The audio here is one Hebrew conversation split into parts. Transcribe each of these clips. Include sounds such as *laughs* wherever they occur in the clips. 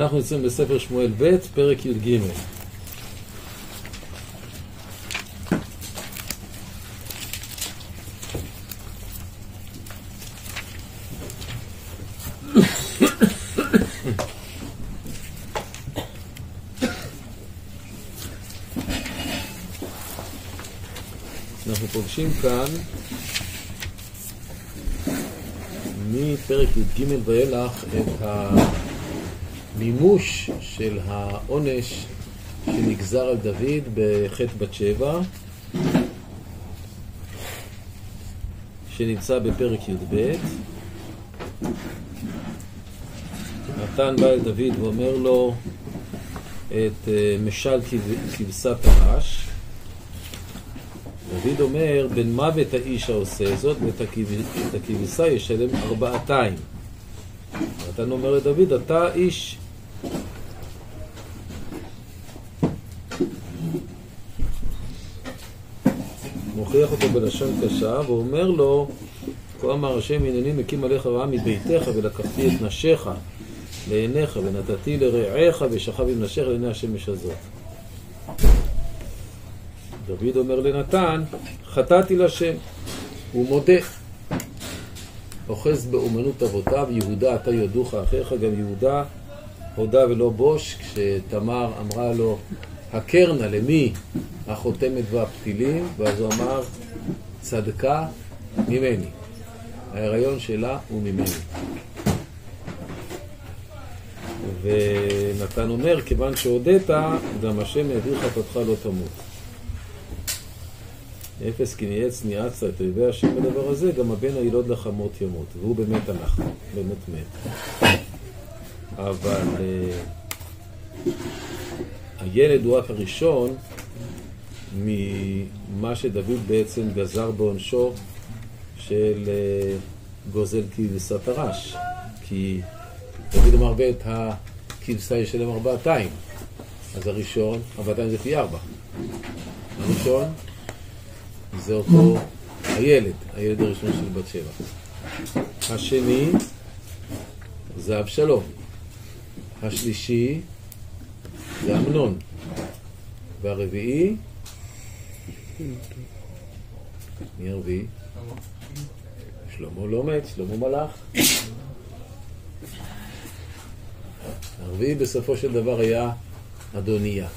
אנחנו נמצאים בספר שמואל ב', פרק י"ג. אנחנו פוגשים כאן מפרק י"ג ואילך את המימוש של העונש שנגזר על דוד בחטא בת שבע שנמצא בפרק י"ב נתן בא אל דוד ואומר לו את אה, משל כבשת הרש דוד אומר, בן מוות האיש העושה זאת, ואת הכבשה ישלם ארבעתיים. נתן אומר לדוד, אתה איש. מוכיח אותו בלשון קשה, ואומר לו, כה אמר השם הנני מקים עליך רעה מביתך, ולקחתי את נשיך לעיניך, ונתתי לרעיך, ושכב עם נשיך לעיני השמש הזאת. דוד אומר לנתן, חטאתי לשם, הוא מודה. אוחז באומנות אבותיו, יהודה אתה יודוך אחיך, גם יהודה הודה ולא בוש, כשתמר אמרה לו, הכר נא למי החותמת והפתילים, ואז הוא אמר, צדקה ממני. ההיריון שלה הוא ממני. ונתן אומר, כיוון שהודית, גם השם העביר חטאתך לא תמות. אפס כי נהיה צניעצת את אויבי השם בדבר הזה, גם הבן הילוד לחמות ימות. והוא באמת הלך, באמת מת. אבל uh, הילד הוא רק הראשון ממה שדוד בעצם גזר בעונשו של uh, גוזל כבשת הרש. כי דוד אמר ואת הכבשה ישלם ארבעתיים. אז הראשון, ארבעתיים זה פי ארבע. הראשון זה אותו הילד, הילד הראשון של בת שבע. השני זה אבשלום. השלישי זה אמנון. והרביעי, מי הרביעי? שלמה לא מת, שלמה מלאך. הרביעי בסופו של דבר היה אדוניה.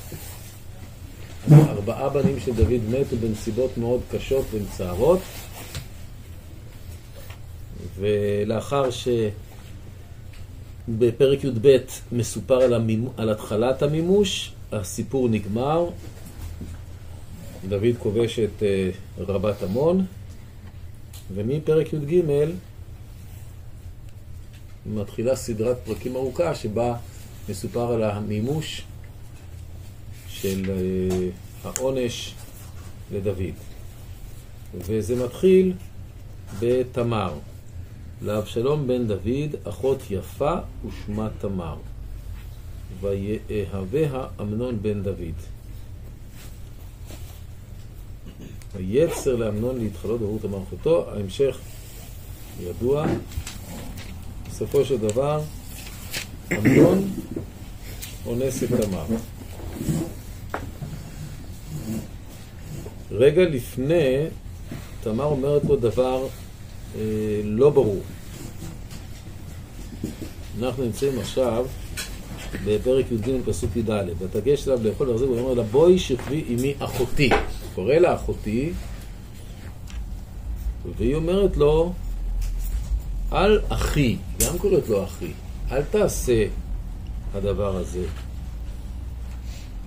ארבעה בנים של דוד מתו בנסיבות מאוד קשות ומצערות ולאחר שבפרק י"ב מסופר על, המימ... על התחלת המימוש, הסיפור נגמר, דוד כובש את uh, רבת עמון ומפרק י"ג מתחילה סדרת פרקים ארוכה שבה מסופר על המימוש של אה, העונש לדוד. וזה מתחיל בתמר. לאבשלום בן דוד, אחות יפה ושמה תמר. ויאהביה אמנון בן דוד. ויצר לאמנון להתחלות ברות תמר אחותו. ההמשך ידוע. בסופו של דבר, אמנון אונס את תמר. רגע לפני, תמר אומרת לו דבר לא ברור. אנחנו נמצאים עכשיו בפרק י"ג פסוק י"ד, ותגש אליו לאכול להחזיק, הוא אומר לה בואי שכבי עמי אחותי. קורא לה אחותי, והיא אומרת לו אל אחי, גם קוראת לו אחי, אל תעשה הדבר הזה,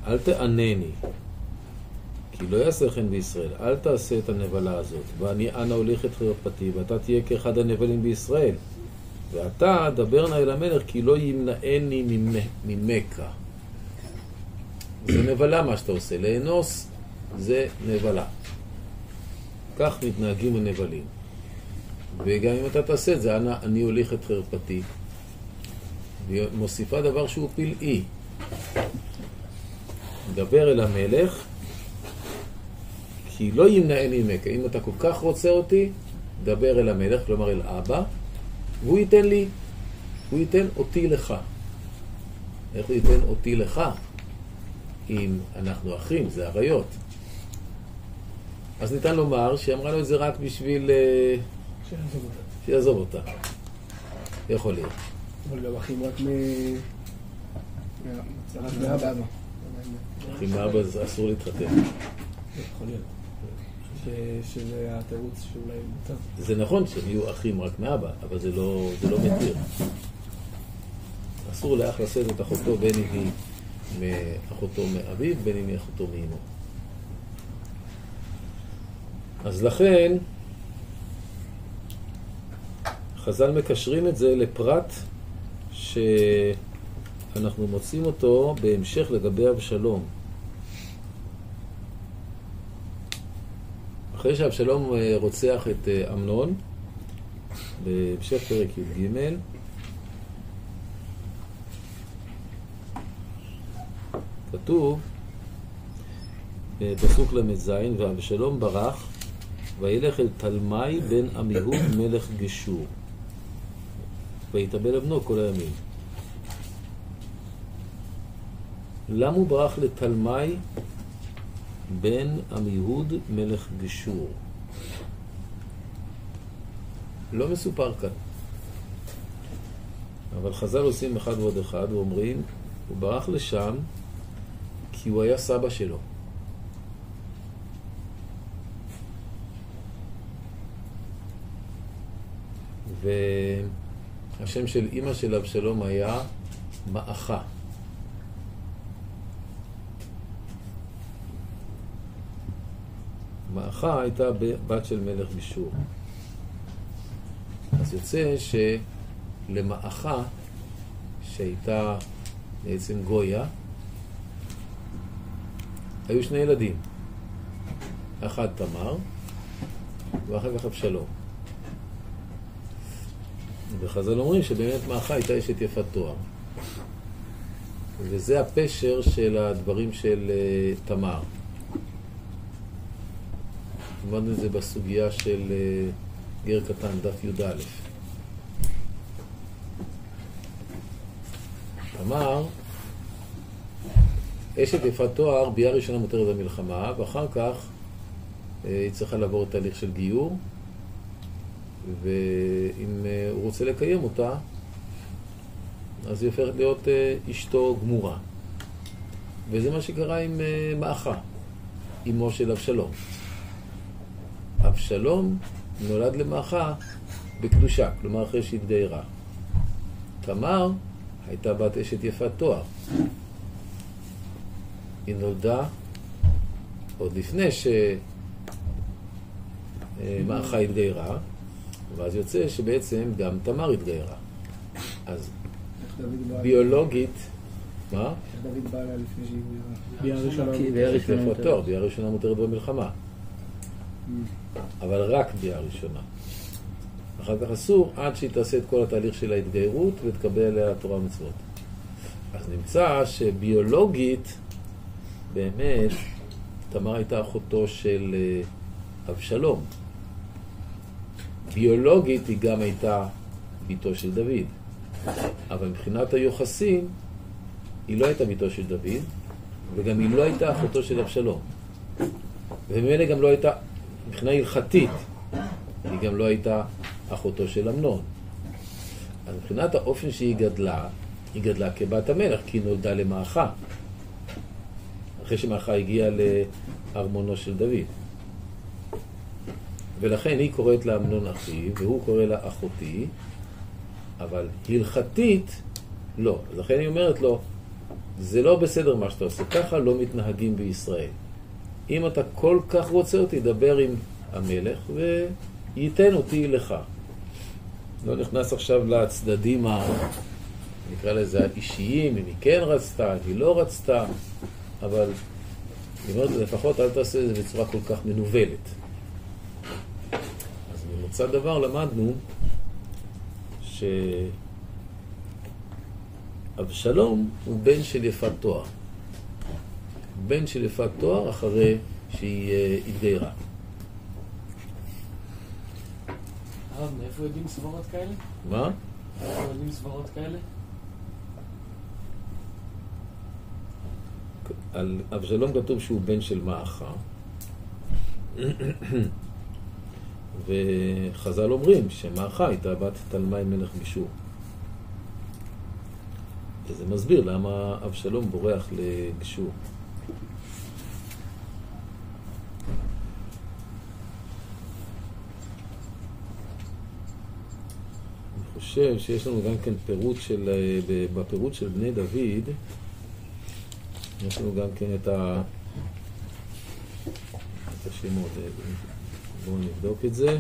אל תענני. כי לא יעשה כן בישראל, אל תעשה את הנבלה הזאת, ואני אנה הוליך את חרפתי, ואתה תהיה כאחד הנבלים בישראל. ואתה דבר נא אל המלך, כי לא ימנעני ממכה. זה נבלה מה שאתה עושה, לאנוס זה נבלה. כך מתנהגים הנבלים. וגם אם אתה תעשה את זה, אנה אני הוליך את חרפתי. והיא מוסיפה דבר שהוא פלאי. דבר אל המלך, כי לא ימנעני ממך. אם אתה כל כך רוצה אותי, דבר אל המלך, כלומר אל אבא, והוא ייתן לי, הוא ייתן אותי לך. איך הוא ייתן אותי לך, אם אנחנו אחים, זה אריות. אז ניתן לומר שהיא אמרה לו את זה רק בשביל... אה, שיעזוב אותה. יכול להיות. אבל גם אחים רק מ... אחים מאבא אסור להתחתן. יכול להיות. ש- שזה התירוץ שאולי מותר. זה נכון שהם יהיו אחים רק מאבא, אבל זה לא, זה לא מתיר. אסור לאח לשאת את אחותו בין אם היא מאחותו מאביו, בין אם היא אחותו מאמו. אז לכן, חז"ל מקשרים את זה לפרט שאנחנו מוצאים אותו בהמשך לגבי אבשלום. אחרי שאבשלום אה, רוצח את אה, אמנון, בהמשך פרק י"ג, כתוב בפסוק ל"ז, ואבשלום ברח וילך אל תלמי בן עמיהוד מלך גשור, ויתאבל בנו כל הימים. למה הוא ברח לתלמי בן עמיהוד מלך גשור? לא מסופר כאן. אבל חז"ל עושים אחד ועוד אחד ואומרים, הוא ברח לשם כי הוא היה סבא שלו. והשם של אימא של אבשלום היה מאחה. מאחה הייתה בת של מלך בישור. אז יוצא שלמאחה, שהייתה בעצם גויה, היו שני ילדים. אחד תמר, ואחר כך אבשלום. וחז"ל אומרים שבאמת מאחה הייתה אשת יפת תואר. וזה הפשר של הדברים של uh, תמר. למדנו את זה בסוגיה של uh, גר קטן, דף י"א. תמר, אשת יפת תואר, ביאה ראשונה מותרת במלחמה, ואחר כך uh, היא צריכה לעבור את תהליך של גיור, ואם uh, הוא רוצה לקיים אותה, אז היא הופכת להיות אשתו גמורה. וזה מה שקרה עם מאחה, אמו של אבשלום. אבשלום נולד למאחה בקדושה, כלומר אחרי שהתגיירה. תמר הייתה בת אשת יפת תואר. היא נולדה עוד לפני שמאחה התגיירה, ואז יוצא שבעצם גם תמר התגיירה. אז ביולוגית, מה? איך דוד בא אליה לפני שהיא ביאה ראשונה מותרת במלחמה. אבל רק ביאה ראשונה. אחר כך אסור עד שהיא תעשה את כל התהליך של ההתגיירות ותקבל עליה תורה ומצוות. אז נמצא שביולוגית, באמת, תמר הייתה אחותו של אה, אבשלום. ביולוגית היא גם הייתה בתו של דוד. אבל מבחינת היוחסין, היא לא הייתה בתו של דוד, וגם היא לא הייתה אחותו של אבשלום. וממילא גם לא הייתה, מבחינה הלכתית, היא גם לא הייתה אחותו של אמנון. אז מבחינת האופן שהיא גדלה, היא גדלה כבת המלך, כי היא נולדה למאחה. אחרי שמאחה הגיעה לארמונו של דוד. ולכן היא קוראת לאמנון אחי, והוא קורא לה אחותי, אבל הלכתית, לא. לכן היא אומרת לו, זה לא בסדר מה שאתה עושה, ככה לא מתנהגים בישראל. אם אתה כל כך רוצה אותי, דבר עם המלך וייתן אותי לך. לא נכנס עכשיו לצדדים, ה... נקרא לזה האישיים, אם היא כן רצתה, אם היא לא רצתה, אבל היא אומרת, לפחות אל תעשה את זה בצורה כל כך מנוולת. אז ממוצא דבר למדנו שאבשלום הוא בן של יפת תואר. בן של יפת תואר אחרי שהיא אה, התגיירה. הרב, מאיפה יודעים סברות כאלה? מה? מאיפה יודעים סברות כאלה? על אבשלום כתוב שהוא בן של מעכה. וחז"ל אומרים שמעכה הייתה בת תלמי מלך גשור. וזה מסביר למה אבשלום בורח לגשור. אני חושב שיש לנו גם כן פירוט של, אה, בפירוט של בני דוד, יש לנו גם כן את, ה, את השמות. אה, בואו נבדוק את זה.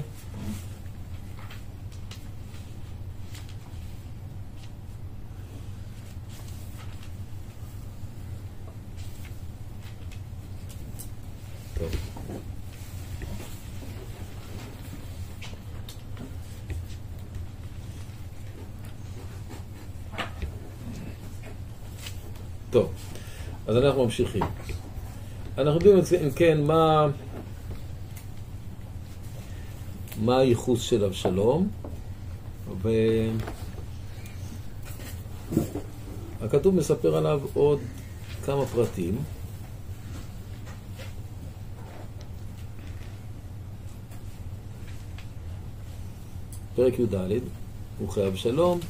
טוב, אז אנחנו ממשיכים. אנחנו יודעים, אם כן, מה, מה הייחוס של אבשלום, והכתוב מספר עליו עוד כמה פרטים. פרק י"ד, וכאבשלום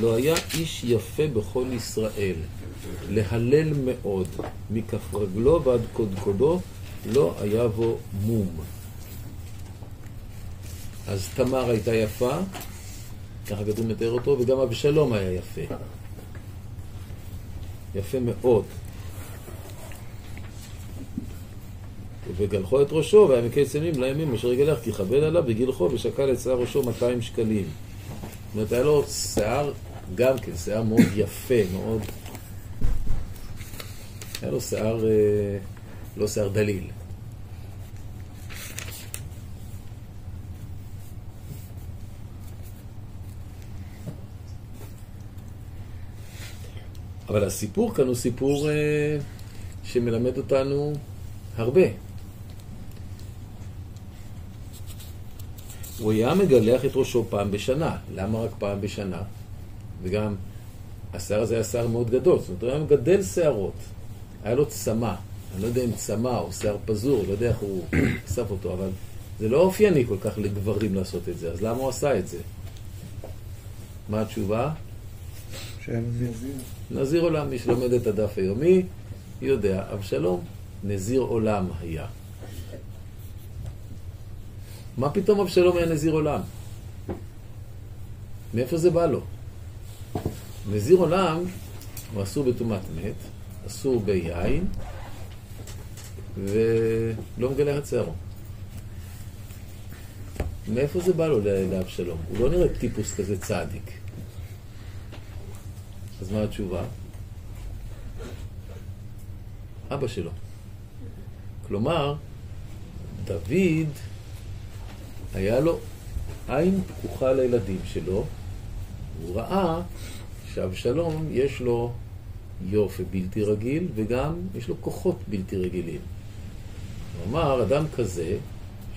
לא היה איש יפה בכל ישראל, להלל מאוד, מכף רגלו ועד קודקודו, לא היה בו מום. אז תמר הייתה יפה, ככה כתוב מתאר אותו, וגם אבשלום היה יפה. יפה מאוד. וגלחו את ראשו, והיה מקץ ימים לימים אשר יגלח, כי כבד עליו וגילחו, ושקל את שיער ראשו 200 שקלים. זאת אומרת, היה לו שיער, גם כן, שיער מאוד יפה, מאוד... היה לו שיער, אה, לא שיער דליל. אבל הסיפור כאן הוא סיפור אה, שמלמד אותנו הרבה. הוא היה מגלח את ראשו פעם בשנה. למה רק פעם בשנה? וגם השיער הזה היה שיער מאוד גדול, זאת אומרת, הוא היה מגדל שערות. היה לו צמא. אני לא יודע אם צמא או שיער פזור, לא יודע איך הוא אסף אותו, אבל זה לא אופייני כל כך לגברים לעשות את זה, אז למה הוא עשה את זה? מה התשובה? שהיה נזיר. נזיר עולם, מי שלומד את הדף היומי, יודע, אבשלום נזיר עולם היה. מה פתאום אבשלום היה נזיר עולם? מאיפה זה בא לו? נזיר עולם הוא אסור בטומאת מת, אסור ביין, ולא מגלח את שערו. מאיפה זה בא לו לאבשלום? הוא לא נראה טיפוס כזה צדיק. אז מה התשובה? אבא שלו. כלומר, דוד, היה לו עין פקוחה לילדים שלו, הוא ראה שאבשלום יש לו יופי בלתי רגיל וגם יש לו כוחות בלתי רגילים. הוא אמר, אדם כזה,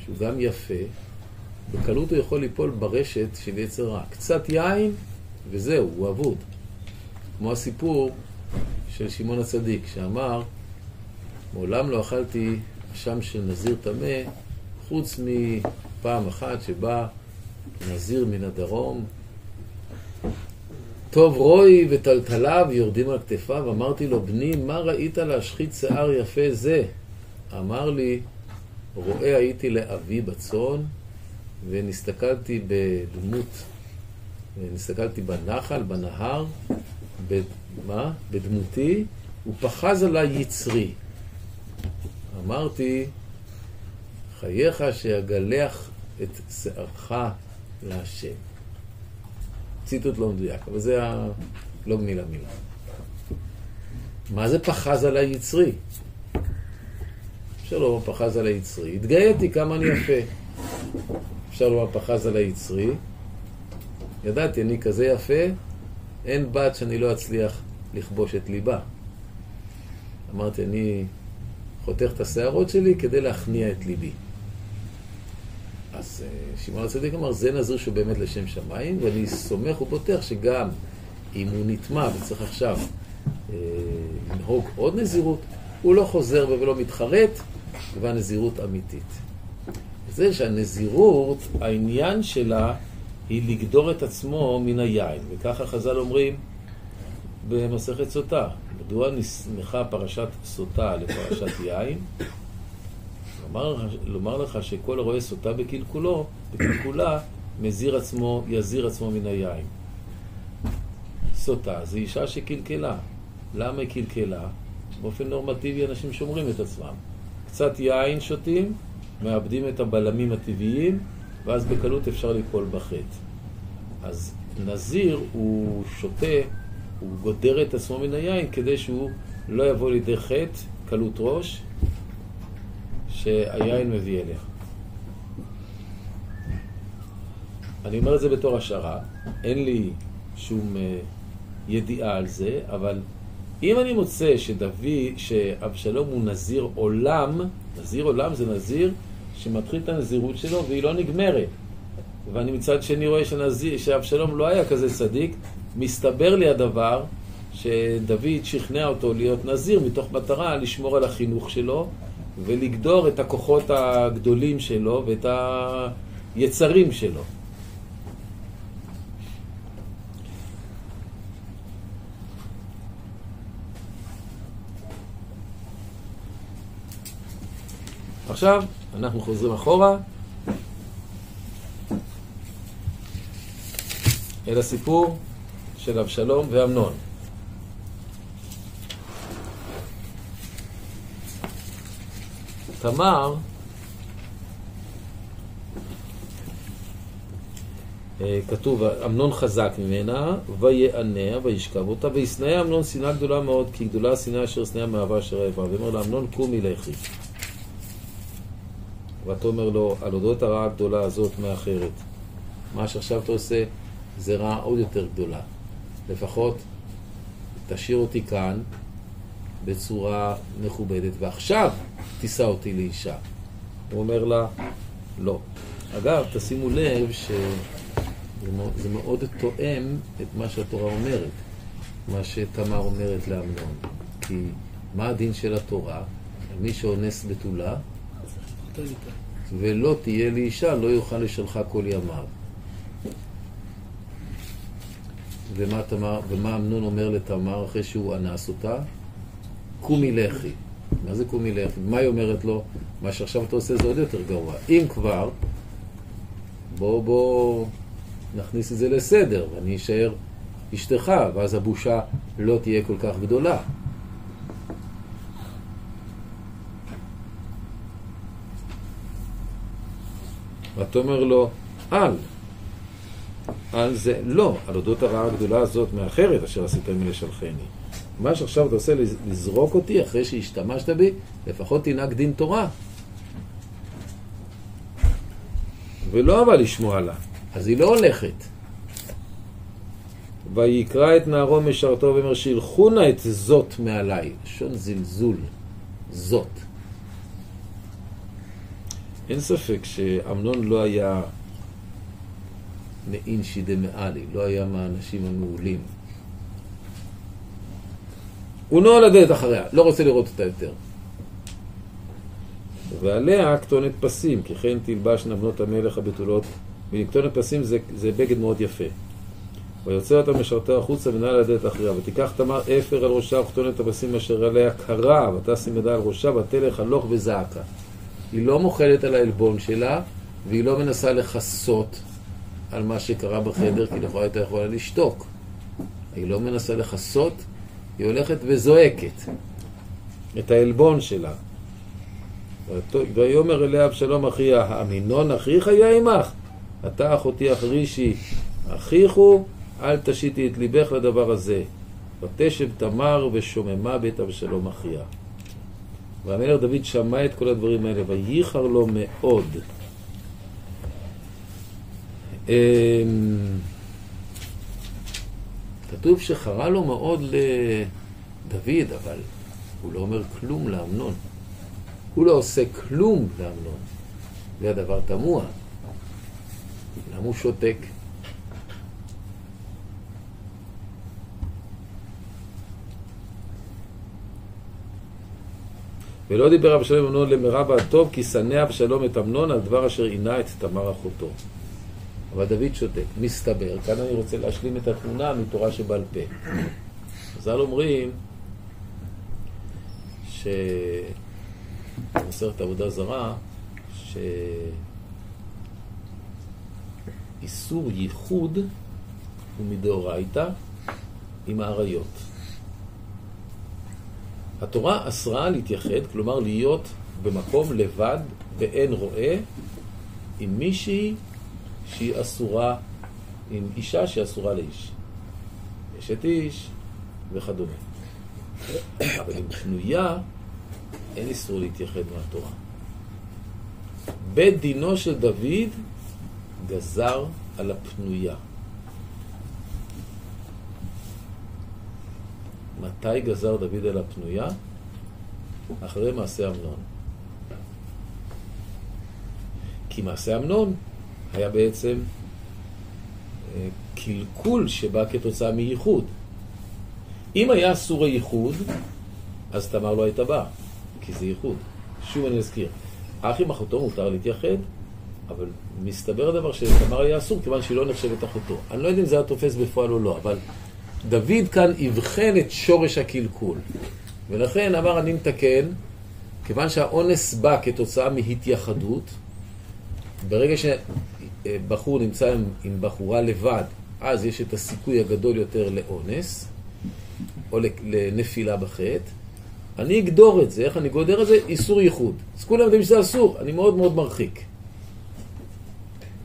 שהוא גם יפה, בקלות הוא יכול ליפול ברשת של יצר רע. קצת יין וזהו, הוא אבוד. כמו הסיפור של שמעון הצדיק, שאמר, מעולם לא אכלתי אשם של נזיר טמא, חוץ מפעם אחת שבה נזיר מן הדרום, טוב רוי וטלטליו יורדים על כתפיו, אמרתי לו, בני, מה ראית להשחית שיער יפה זה? אמר לי, רואה הייתי לאבי בצאן, ונסתכלתי בדמות, נסתכלתי בנחל, בנהר, מה? בדמותי, ופחז עליי יצרי. אמרתי, חייך שיגלח את שערך להשם. ציטוט לא מדויק, אבל זה ה... לא מילה מילה. מה זה פחז עליי יצרי? אפשר לומר פחז עליי יצרי. התגאיתי כמה אני יפה. אפשר לומר פחז עליי יצרי. ידעתי, אני כזה יפה, אין בת שאני לא אצליח לכבוש את ליבה. אמרתי, אני חותך את השערות שלי כדי להכניע את ליבי. אז אה, שמעון הצדיק אמר, זה נזיר שהוא באמת לשם שמיים, ואני סומך ובוטח שגם אם הוא נטמע וצריך עכשיו אה, לנהוג עוד נזירות, הוא לא חוזר ולא מתחרט, והנזירות אמיתית. זה שהנזירות, העניין שלה היא לגדור את עצמו מן היין, וככה חז"ל אומרים במסכת סוטה. מדוע נסמכה פרשת סוטה לפרשת יין? לומר, לומר לך שכל הרואה סוטה בקלקולו, בקלקולה, מזיר עצמו, יזיר עצמו מן היין. סוטה זה אישה שקלקלה. למה היא קלקלה? באופן נורמטיבי אנשים שומרים את עצמם. קצת יין שותים, מאבדים את הבלמים הטבעיים, ואז בקלות אפשר ליפול בחטא. אז נזיר הוא שותה, הוא גודר את עצמו מן היין כדי שהוא לא יבוא לידי חטא, קלות ראש, שהיין מביא אליה. אני אומר את זה בתור השערה, אין לי שום uh, ידיעה על זה, אבל אם אני מוצא שדוד, שאבשלום הוא נזיר עולם, נזיר עולם זה נזיר שמתחיל את הנזירות שלו והיא לא נגמרת. ואני מצד שני רואה שנזיר, שאבשלום לא היה כזה צדיק, מסתבר לי הדבר שדוד שכנע אותו להיות נזיר מתוך מטרה לשמור על החינוך שלו ולגדור את הכוחות הגדולים שלו ואת היצרים שלו. עכשיו אנחנו חוזרים אחורה אל הסיפור של אבשלום ואמנון. תמר אה, כתוב, אמנון חזק ממנה, ויעניה, וישכב אותה, וישנא אמנון שנאה גדולה מאוד, כי גדולה השנאה אשר שנאה מאהבה אשר אהבה. ואומר לה, אמנון קומי לכי. ותאמר לו, על אודות הרעה הגדולה הזאת מאחרת. מה שעכשיו אתה עושה זה רעה עוד יותר גדולה. לפחות תשאיר אותי כאן בצורה מכובדת, ועכשיו תישא אותי לאישה. הוא אומר לה, לא. אגב, תשימו לב שזה מאוד תואם את מה שהתורה אומרת, מה שתמר אומרת לאמנון. כי מה הדין של התורה? מי שאונס בתולה, ולא תהיה לי אישה, לא יוכל לשלחה כל ימיו. ומה, ומה אמנון אומר לתמר אחרי שהוא אנס אותה? קומי לכי. מה זה קומי לכי? מה היא אומרת לו? מה שעכשיו אתה עושה זה עוד יותר גרוע. אם כבר, בוא בוא נכניס את זה לסדר, ואני אשאר אשתך, ואז הבושה לא תהיה כל כך גדולה. ותאמר לו, אל. על זה לא, על אודות הרעה הגדולה הזאת מאחרת אשר עשיתם מלשלחני. מה שעכשיו אתה עושה לזרוק אותי אחרי שהשתמשת בי, לפחות תנהג דין תורה. ולא אבל לשמוע לה, אז היא לא הולכת. ויקרא את נערו משרתו ואומר שילחו נא את זאת מעליי, לשון זלזול, זאת. אין ספק שאמנון לא היה מאינשי דמעלי, לא היה מהאנשים המעולים. הוא נועל הדלת אחריה, לא רוצה לראות אותה יותר. ועליה כתונת פסים, כי כן תלבשנה בנות המלך הבתולות, וכתונת פסים זה, זה בגד מאוד יפה. ויוצא אותה משרתו החוצה ונעל הדלת אחריה, ותיקח תמר אפר על ראשה וכתונת הפסים אשר עליה קרה, ותשים ידה על ראשה, ותלך הלוך וזעקה. היא לא מוחלת על העלבון שלה, והיא לא מנסה לכסות על מה שקרה בחדר, כי לכאורה הייתה יכולה לשתוק. היא לא מנסה לכסות, היא הולכת וזועקת את העלבון שלה. ויאמר אליה אבשלום אחיה, האמינון אחיך יהיה עמך? אתה אחותי אחרישי, אחיכו, אל תשיתי את ליבך לדבר הזה. ותשב תמר ושוממה בית אבשלום אחיה. והמלך דוד שמע את כל הדברים האלה, וייחר לו מאוד. כתוב שחרה לו מאוד לדוד, אבל הוא לא אומר כלום לאמנון. הוא לא עושה כלום לאמנון. זה הדבר תמוה. למה הוא שותק? ולא דיבר אבשלום אמנון למרב הטוב, כי שנא אבשלום את אמנון על דבר אשר עינה את תמר אחותו. אבל דוד שותק. מסתבר, כאן אני רוצה להשלים את התמונה מתורה שבעל פה. חז"ל אומרים שבמסכת עבודה זרה, שאיסור ייחוד הוא מדאורייתא עם האריות. התורה אסרה להתייחד, כלומר להיות במקום לבד, באין רואה, עם מישהי שהיא אסורה, עם אישה שהיא אסורה לאיש. אשת איש וכדומה. אבל עם פנויה אין איסור להתייחד מהתורה. בית דינו של דוד גזר על הפנויה. מתי גזר דוד על הפנויה? אחרי מעשה אמנון. כי מעשה אמנון היה בעצם אה, קלקול שבא כתוצאה מייחוד. אם היה אסור הייחוד, אז תמר לא הייתה באה, כי זה ייחוד. שוב אני אזכיר, אח עם אחותו מותר להתייחד, אבל מסתבר הדבר שתמר היה אסור כיוון שהיא לא נחשבת אחותו. אני לא יודע אם זה היה תופס בפועל או לא, אבל דוד כאן אבחן את שורש הקלקול. ולכן אמר אני מתקן, כיוון שהאונס בא כתוצאה מהתייחדות, ברגע שבחור נמצא עם, עם בחורה לבד, אז יש את הסיכוי הגדול יותר לאונס, או לנפילה בחטא. אני אגדור את זה, איך אני גודר את זה? איסור ייחוד. אז כולם יודעים שזה אסור, אני מאוד מאוד מרחיק.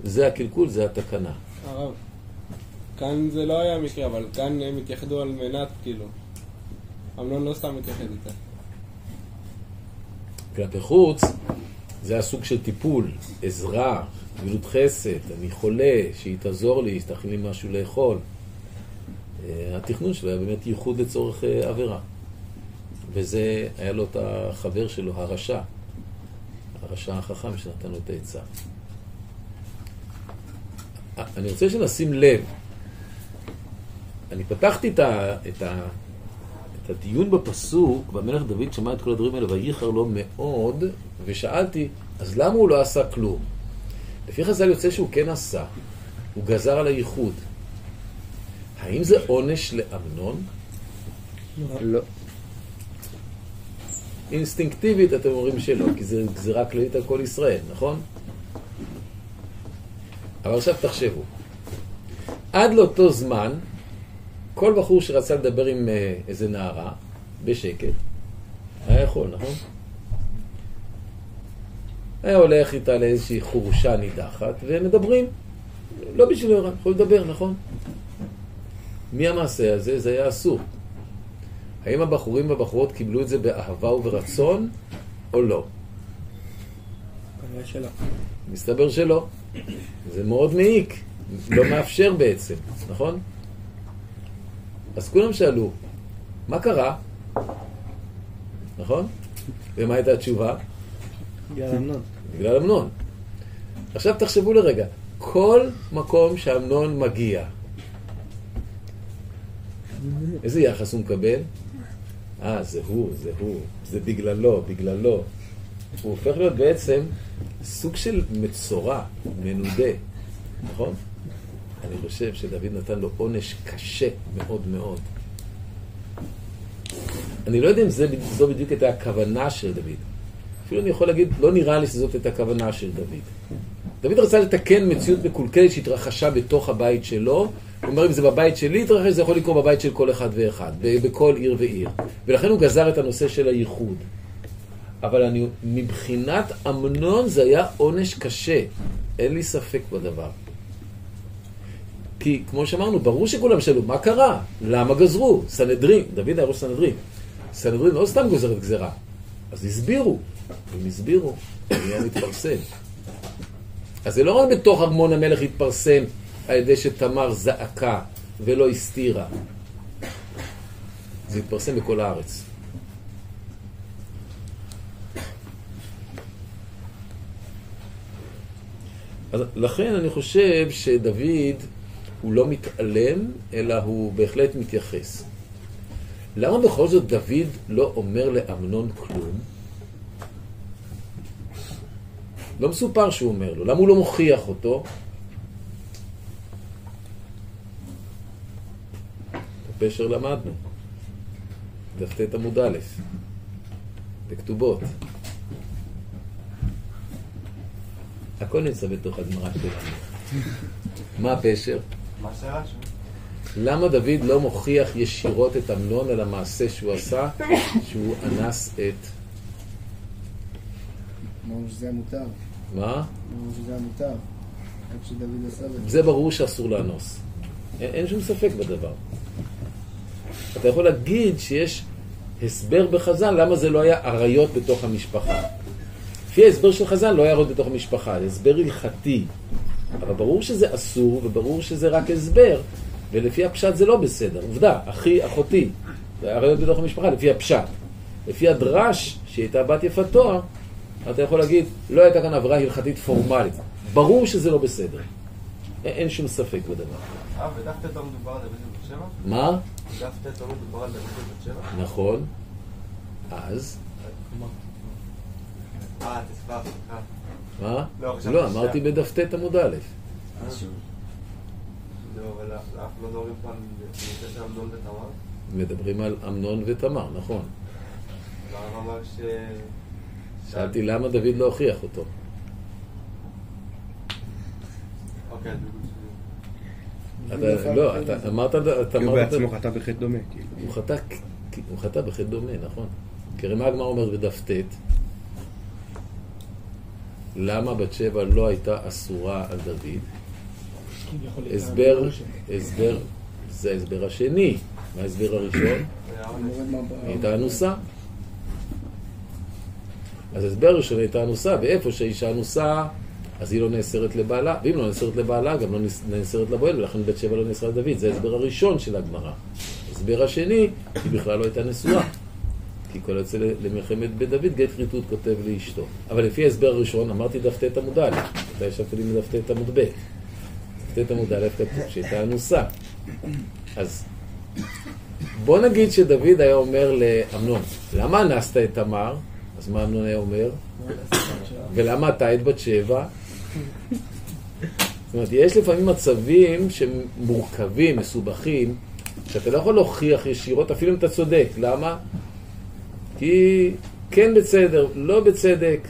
זה הקלקול, זה התקנה. הרב, כאן זה לא היה מקרה, אבל כאן הם התייחדו על מנת, כאילו. אמנון לא סתם מתייחד איתה. כלפי חוץ, זה הסוג של טיפול, עזרה, גמילות חסד, אני חולה, שהיא תעזור לי, תכין לי משהו לאכול. אה, התכנון שלו היה באמת ייחוד לצורך אה, עבירה. וזה, היה לו את החבר שלו, הרשע, הרשע החכם שנתן לו את העצה. אה, אני רוצה שנשים לב, אני פתחתי את, ה, את, ה, את הדיון בפסוק, והמלך דוד שמע את כל הדברים האלה וייחר לו מאוד, ושאלתי, אז למה הוא לא עשה כלום? לפי חז"ל יוצא שהוא כן עשה, הוא גזר על הייחוד. האם זה עונש לאמנון? לא. אינסטינקטיבית אתם אומרים שלא, כי זה גזירה כללית על כל ישראל, נכון? אבל עכשיו תחשבו, עד לאותו זמן, כל בחור שרצה לדבר עם אה, איזה נערה, בשקט, היה יכול, נכון? היה הולך איתה לאיזושהי חורשה נידחת, ומדברים. לא בשביל הרע, יכול לדבר, נכון? מי המעשה הזה? זה היה אסור. האם הבחורים והבחורות קיבלו את זה באהבה וברצון, או לא? כנראה שלא. מסתבר שלא. זה מאוד מעיק, לא מאפשר בעצם, נכון? אז כולם שאלו, מה קרה? נכון? ומה הייתה התשובה? בגלל אמנון. בגלל אמנון. עכשיו תחשבו לרגע, כל מקום שאמנון מגיע, איזה יחס הוא מקבל? אה, זה הוא, זה הוא, זה בגללו, בגללו. הוא הופך להיות בעצם סוג של מצורע, מנודה, נכון? אני חושב שדוד נתן לו עונש קשה מאוד מאוד. אני לא יודע אם זה, זו בדיוק הייתה הכוונה של דוד. אפילו אני יכול להגיד, לא נראה לי שזאת הייתה הכוונה של דוד. דוד רצה לתקן מציאות מקולקלת שהתרחשה בתוך הבית שלו. הוא אומר, אם זה בבית שלי התרחש, זה יכול לקרות בבית של כל אחד ואחד, בכל עיר ועיר. ולכן הוא גזר את הנושא של הייחוד. אבל אני, מבחינת אמנון זה היה עונש קשה. אין לי ספק בדבר. כי כמו שאמרנו, ברור שכולם שאלו, מה קרה? למה גזרו? סנהדרין, דוד היה ראש סנהדרין. סנהדרין לא סתם גוזרת גזירה. אז הסבירו, הם הסבירו, העניין התפרסם. אז זה לא רק בתוך ארמון המלך התפרסם על ידי שתמר זעקה ולא הסתירה. זה התפרסם בכל הארץ. אז לכן אני חושב שדוד הוא לא מתעלם, אלא הוא בהחלט מתייחס. למה בכל זאת דוד לא אומר לאמנון כלום? לא מסופר שהוא אומר לו. למה הוא לא מוכיח אותו? בפשר למדנו. דף ט עמוד א', בכתובות. הכל נמצא בתוך הגמרא שלנו. מה הפשר? מה שרש"י? למה דוד לא מוכיח ישירות את אמנון על המעשה שהוא עשה, שהוא אנס את... אמרנו שזה היה מותר. מה? אמרנו שזה היה מותר. רק שדוד עשה את זה. זה ברור שאסור לאנוס. אין, אין שום ספק בדבר. אתה יכול להגיד שיש הסבר בחז"ל למה זה לא היה עריות בתוך המשפחה. לפי ההסבר של חז"ל לא היה עריות בתוך המשפחה, זה הסבר הלכתי. אבל ברור שזה אסור וברור שזה רק הסבר, ולפי הפשט זה לא בסדר. עובדה, אחי, אחותי, זה היה עריות בתוך המשפחה, לפי הפשט. לפי הדרש, שהיא הייתה בת יפת תואר, אתה יכול להגיד, לא הייתה כאן עבירה הלכתית פורמלית. ברור שזה לא בסדר. אין, שום ספק בדבר. אה, ט' לא מדובר על דוד בבת שבע? מה? ט' לא מדובר על דוד בבת שבע? נכון. אז? אה, סליחה. מה? לא, לא, אמרתי בדף ט עמוד א'. לא, אבל אנחנו לא מדברים פה על נושא של אמנון ותמר. מדברים על אמנון ותמר, נכון. והרב אמר ש... שאלתי למה דוד לא הוכיח אותו. אוקיי, אתה, לא, אתה אמרת, אתה כי הוא אמרת, בעצמו חטא בחטא דומה, כאילו. הוא חטא, הוא חטא בחטא דומה, נכון. כי מה הגמרא אומרת בדף ט'? למה בת שבע לא הייתה אסורה על דוד? הסבר, הסבר, זה ההסבר השני. מה ההסבר הראשון? הייתה אנוסה. אז ההסבר הראשון הייתה אנוסה, ואיפה שהאישה אנוסה, אז היא לא נאסרת לבעלה, ואם לא נאסרת לבעלה, גם לא נאסרת לבועל, ולכן בית שבע לא נאסרה לדוד. זה ההסבר הראשון של הגמרא. ההסבר השני, היא בכלל לא הייתה נשואה. כי כל יוצא למלחמת בית דוד, גט כריתות כותב לאשתו. אבל לפי ההסבר הראשון, אמרתי דף ט עמוד א', אתה ישבת לי מדף ט עמוד ב'. ט עמוד א' כתוב שהייתה אנוסה. אז בוא נגיד שדוד היה אומר לאמנון, למה אנסת את תמר? אז מה אמנון היה אומר? ולמה אתה את בת שבע? זאת אומרת, יש לפעמים מצבים שהם מורכבים, מסובכים, שאתה לא יכול להוכיח ישירות, אפילו אם אתה צודק. למה? כי כן בצדר, לא בצדק,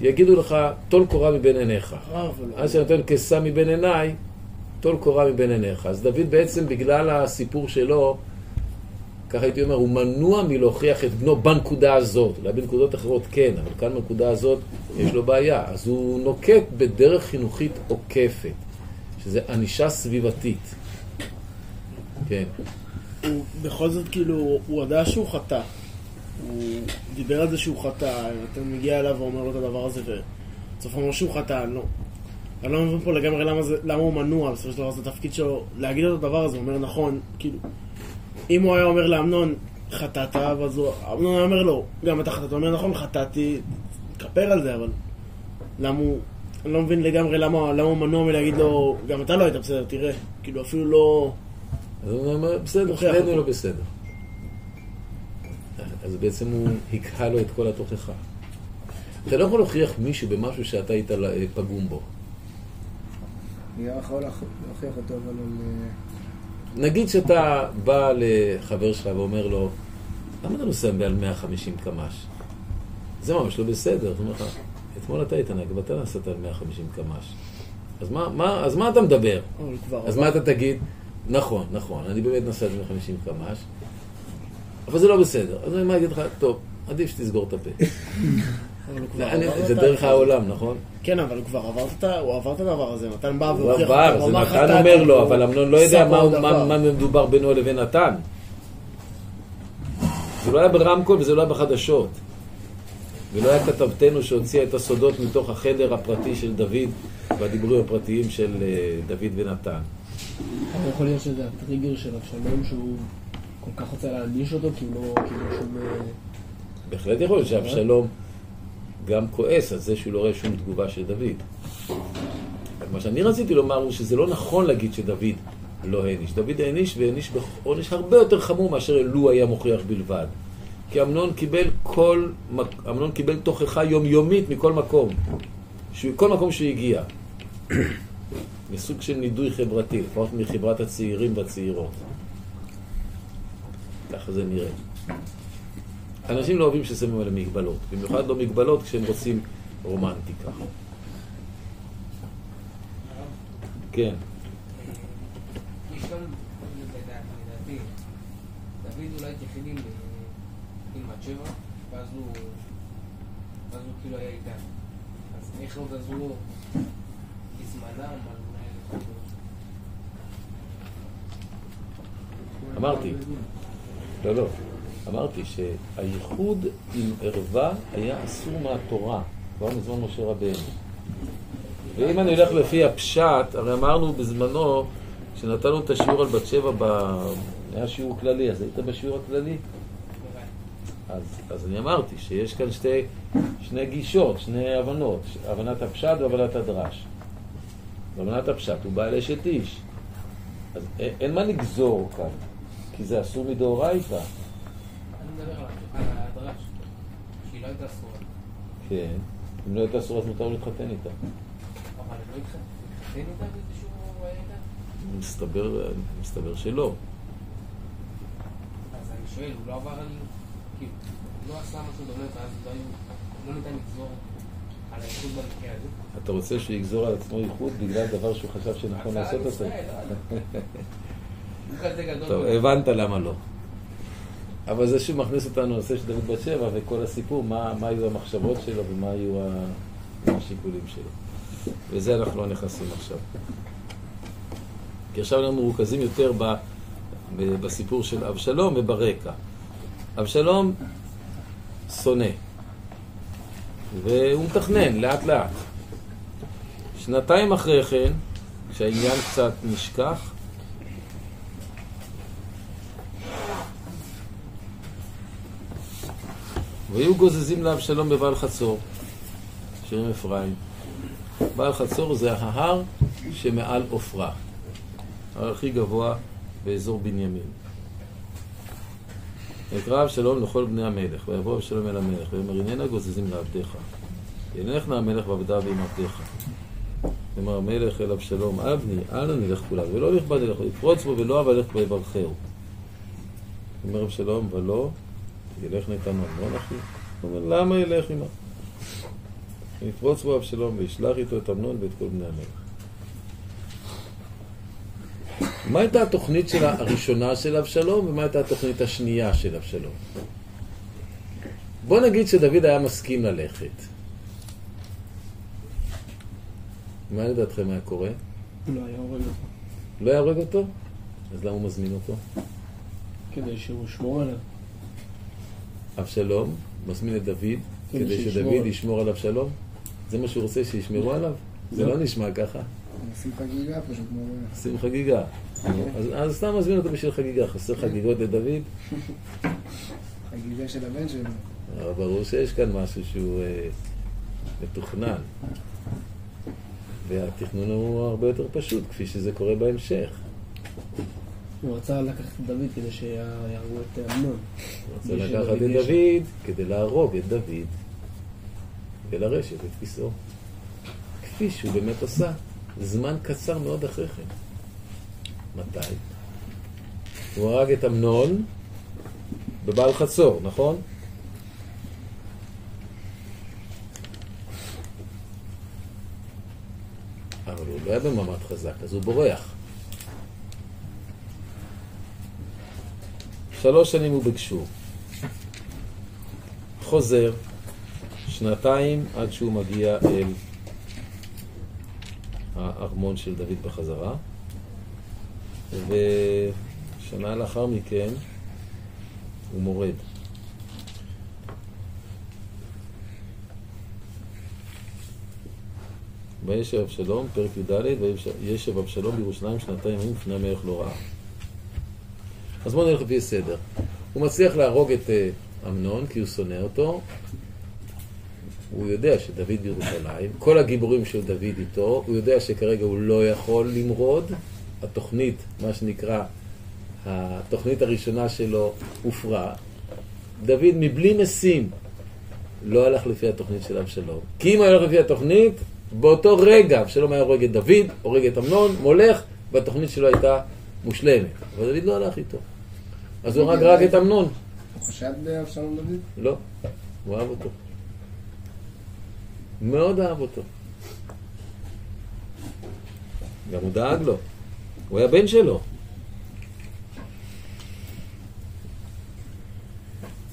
יגידו לך, טול קורה מבין עיניך. אבל- אז שנותן כסה מבין עיניי, טול קורה מבין עיניך. אז דוד בעצם, בגלל הסיפור שלו, ככה הייתי אומר, הוא מנוע מלהוכיח את בנו בנקודה הזאת. אולי בנקודות אחרות כן, אבל כאן בנקודה הזאת יש לו בעיה. אז הוא נוקט בדרך חינוכית עוקפת, שזה ענישה סביבתית. כן. הוא בכל זאת כאילו, הוא ידע שהוא חטא. הוא דיבר על זה שהוא חטא, אתה מגיע אליו ואומר לו את הדבר הזה, הוא אומר שהוא חטא, אני לא... אני לא מבין פה לגמרי למה, זה, למה הוא מנוע, בסופו של דבר זה התפקיד שלו להגיד לו את הדבר הזה, הוא אומר נכון, כאילו, אם הוא היה אומר לאמנון, חטאת, אז הוא, אמנון היה אומר לו, גם אתה חטאת, הוא אומר נכון, חטאתי, תכפר על זה, אבל למה הוא, אני לא מבין לגמרי למה, למה הוא מנוע מלהגיד לו, גם אתה לא היית בסדר, תראה, כאילו אפילו לא... אז הוא אומר, בסדר, שנינו. לא בסדר. אז בעצם הוא הקהה לו את כל התוכחה. אתה לא יכול להוכיח מישהו במשהו שאתה היית פגום בו. אני יכול להוכ- להוכיח אותו, אבל. אה, נגיד שאתה בא לחבר שלך ואומר לו, למה אתה נוסע מעל 150 קמ"ש? זה ממש לא בסדר. הוא אומר לך, אתמול אתה היית נהג ואתה נסעת על 150 קמ"ש. אז מה, מה, אז מה אתה מדבר? אז מה אתה תגיד? נכון, נכון, אני באמת נסעתי 150 קמ"ש, אבל זה לא בסדר. אז אני אגיד לך, טוב, עדיף שתסגור את הפה. *laughs* הוא עבר זה דרך העולם, נכון? כן, אבל הוא כבר עבר את הוא עבר הדבר הזה, נתן בא הוא והוכיח עבר, אותו, זה הוא אמר, נתן אומר לו, והוא אבל אמנון לא יודע מה הוא- מדובר בינו לבין נתן. זה לא היה ברמקול וזה לא היה בחדשות. ולא היה כתבתנו שהוציאה את הסודות מתוך החדר הפרטי של דוד והדיבורים הפרטיים של אה, דוד ונתן. אבל יכול להיות שזה הטריגר של אבשלום שהוא כל כך רוצה להעניש אותו כי הוא לא. אה, בהחלט יכול להיות שאבשלום גם כועס על זה שהוא לא רואה שום תגובה של דוד. מה שאני רציתי לומר הוא שזה לא נכון להגיד שדוד לא העניש. דוד העניש והעניש בעונש הרבה יותר חמור מאשר לו היה מוכיח בלבד. כי אמנון קיבל כל, אמנון קיבל תוכחה יומיומית מכל מקום. שכל מקום שהוא הגיע, *coughs* מסוג של נידוי חברתי, לפחות מחברת הצעירים והצעירות. ככה זה נראה. אנשים לא אוהבים ששמים עליהם מגבלות, במיוחד לא מגבלות כשהם רוצים רומנטיקה. כן. דוד אולי עם, אה, בת שבע, ואז הוא, כאילו היה. אז איך לא גזרו בזמנם אמרתי. לא, לא. אמרתי שהייחוד עם ערווה היה אסור מהתורה, כבר מזמן משה רבנו. ואם אני הולך לפי הפשט, הרי אמרנו בזמנו, כשנתנו את השיעור על בת שבע, ב... היה שיעור כללי, אז היית בשיעור הכללי? אז, אז אני אמרתי שיש כאן שתי, שני גישות, שני הבנות, הבנת הפשט והבנת הדרש. בהבנת הפשט הוא בעל אשת איש. אז אין, אין מה לגזור כאן, כי זה אסור מדאורייתא. לא הייתה אסורה. כן. אם לא הייתה אסורה אז מותר להתחתן איתה. אבל הם לא התחתן איתה באיזשהו איתה? מסתבר, מסתבר שלא. אז אני שואל, הוא לא עבר על... כאילו, הוא לא עשה משהו דומה ואז לא. לא ניתן לגזור על האיחוד במקרה הזה? אתה רוצה שהוא יגזור על עצמו ייחוד בגלל דבר שהוא חשב שנכון לעשות אותו? לא. טוב, הבנת למה לא. אבל זה שוב מכניס אותנו לנושא של דוד בת שבע וכל הסיפור, מה, מה היו המחשבות שלו ומה היו השיקולים שלו. וזה אנחנו לא נכנסים עכשיו. כי עכשיו אנחנו מרוכזים יותר ב, ב, בסיפור של אבשלום וברקע. אבשלום שונא, והוא מתכנן לאט לאט. שנתיים אחרי כן, כשהעניין קצת נשכח, והיו גוזזים לאבשלום בבעל חצור, שירים אפרים. בעל חצור זה ההר שמעל עופרה, ההר הכי גבוה באזור בנימין. ויקרא אבשלום לכל בני המלך, ויבוא אבשלום אל המלך, ויאמר הננה גוזזים לעבדיך. ילך נא המלך ועבדיו עם עבדיך. אמר המלך אל אבשלום, אבני, אל נלך כולם, ולא נכבד אליך, יפרוץ בו ולא אבלך ויברכהו. אומר אבשלום, ולא, ילך נתן אמנון אחי? הוא אומר, למה ילך עמה? ויפרוץ בו אבשלום וישלח איתו את אמנון ואת כל בני המלך. מה הייתה התוכנית של הראשונה של אבשלום ומה הייתה התוכנית השנייה של אבשלום? בוא נגיד שדוד היה מסכים ללכת. מה לדעתכם היה קורה? הוא לא היה הורג אותו. לא היה הורג אותו? אז למה הוא מזמין אותו? כדי שהוא ישמור עליו. אבשלום מזמין את דוד כדי כדי שדוד. ישמור על אבשלום? זה מה שהוא רוצה, שישמרו עליו? זה לא. לא נשמע ככה. עושים חגיגה פשוט. עושים חגיגה. אז- אז סתם מזמין אותו בשביל חגיגה. חסר חגיגות לדוד? חגיגה של הבן שלו. ברור שיש כאן משהו שהוא אה, מתוכנן. והתכנון הוא הרבה יותר פשוט, כפי שזה קורה בהמשך. הוא רצה לקחת את דוד כדי שיהרגו את אמנון. הוא רוצה מי לקחת את דוד כדי להרוג את דוד ולרשת את כיסאו. כפי שהוא באמת עשה, זמן קצר מאוד אחרי כן. מתי? הוא הרג את אמנון בבעל חצור, נכון? אבל הוא לא היה במעמד חזק, אז הוא בורח. שלוש שנים הוא בגשור. חוזר, שנתיים עד שהוא מגיע אל הארמון של דוד בחזרה, ושנה לאחר מכן הוא מורד. וישב אבשלום, פרק י"ד, וישב אבשלום בירושלים שנתיים ימים לפני המלך לא ראה. אז בואו נלך לפי סדר. הוא מצליח להרוג את אה, אמנון כי הוא שונא אותו. הוא יודע שדוד בירושלים, כל הגיבורים של דוד איתו, הוא יודע שכרגע הוא לא יכול למרוד. התוכנית, מה שנקרא, התוכנית הראשונה שלו הופרה. דוד מבלי משים לא הלך לפי התוכנית של אבשלום. כי אם הוא הלך לפי התוכנית, באותו רגע אבשלום היה הורג את דוד, הורג את אמנון, מולך, והתוכנית שלו הייתה מושלמת. אבל דוד לא הלך איתו. אז הוא הרג רק את אמנון. הוא חשד באבשלום דוד? לא, הוא אהב אותו. מאוד אהב אותו. גם הוא דאג לו. הוא היה בן שלו.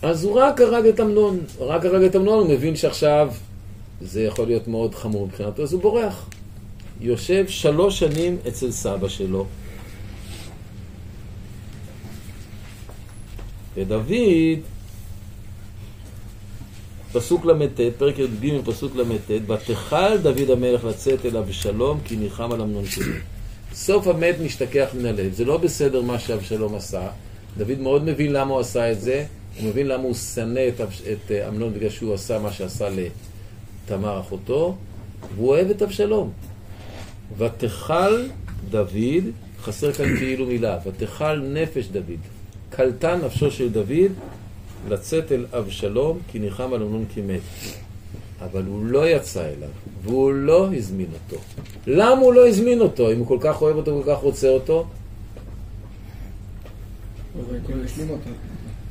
אז הוא רק הרג את אמנון. רק הרג את אמנון, הוא מבין שעכשיו זה יכול להיות מאוד חמור מבחינתו, אז הוא בורח. יושב שלוש שנים אצל סבא שלו. ודוד, פסוק ל"ט, פרק י"ג, פסוק ל"ט, ותכל דוד המלך לצאת אל אבשלום, כי ניחם על אמנון שלו. סוף המת משתכח מן הלב. זה לא בסדר מה שאבשלום עשה. דוד מאוד מבין למה הוא עשה את זה. הוא מבין למה הוא שנא את, את אה, אמנון בגלל שהוא עשה מה שעשה לתמר אחותו, והוא אוהב את אבשלום. ותכל דוד, חסר כאן כאילו מילה, ותכל נפש דוד. קלטה נפשו של דוד לצאת אל אבשלום, כי ניחם על אמנון כי מת. אבל הוא לא יצא אליו, והוא לא הזמין אותו. למה הוא לא הזמין אותו? אם הוא כל כך אוהב אותו, כל כך רוצה אותו?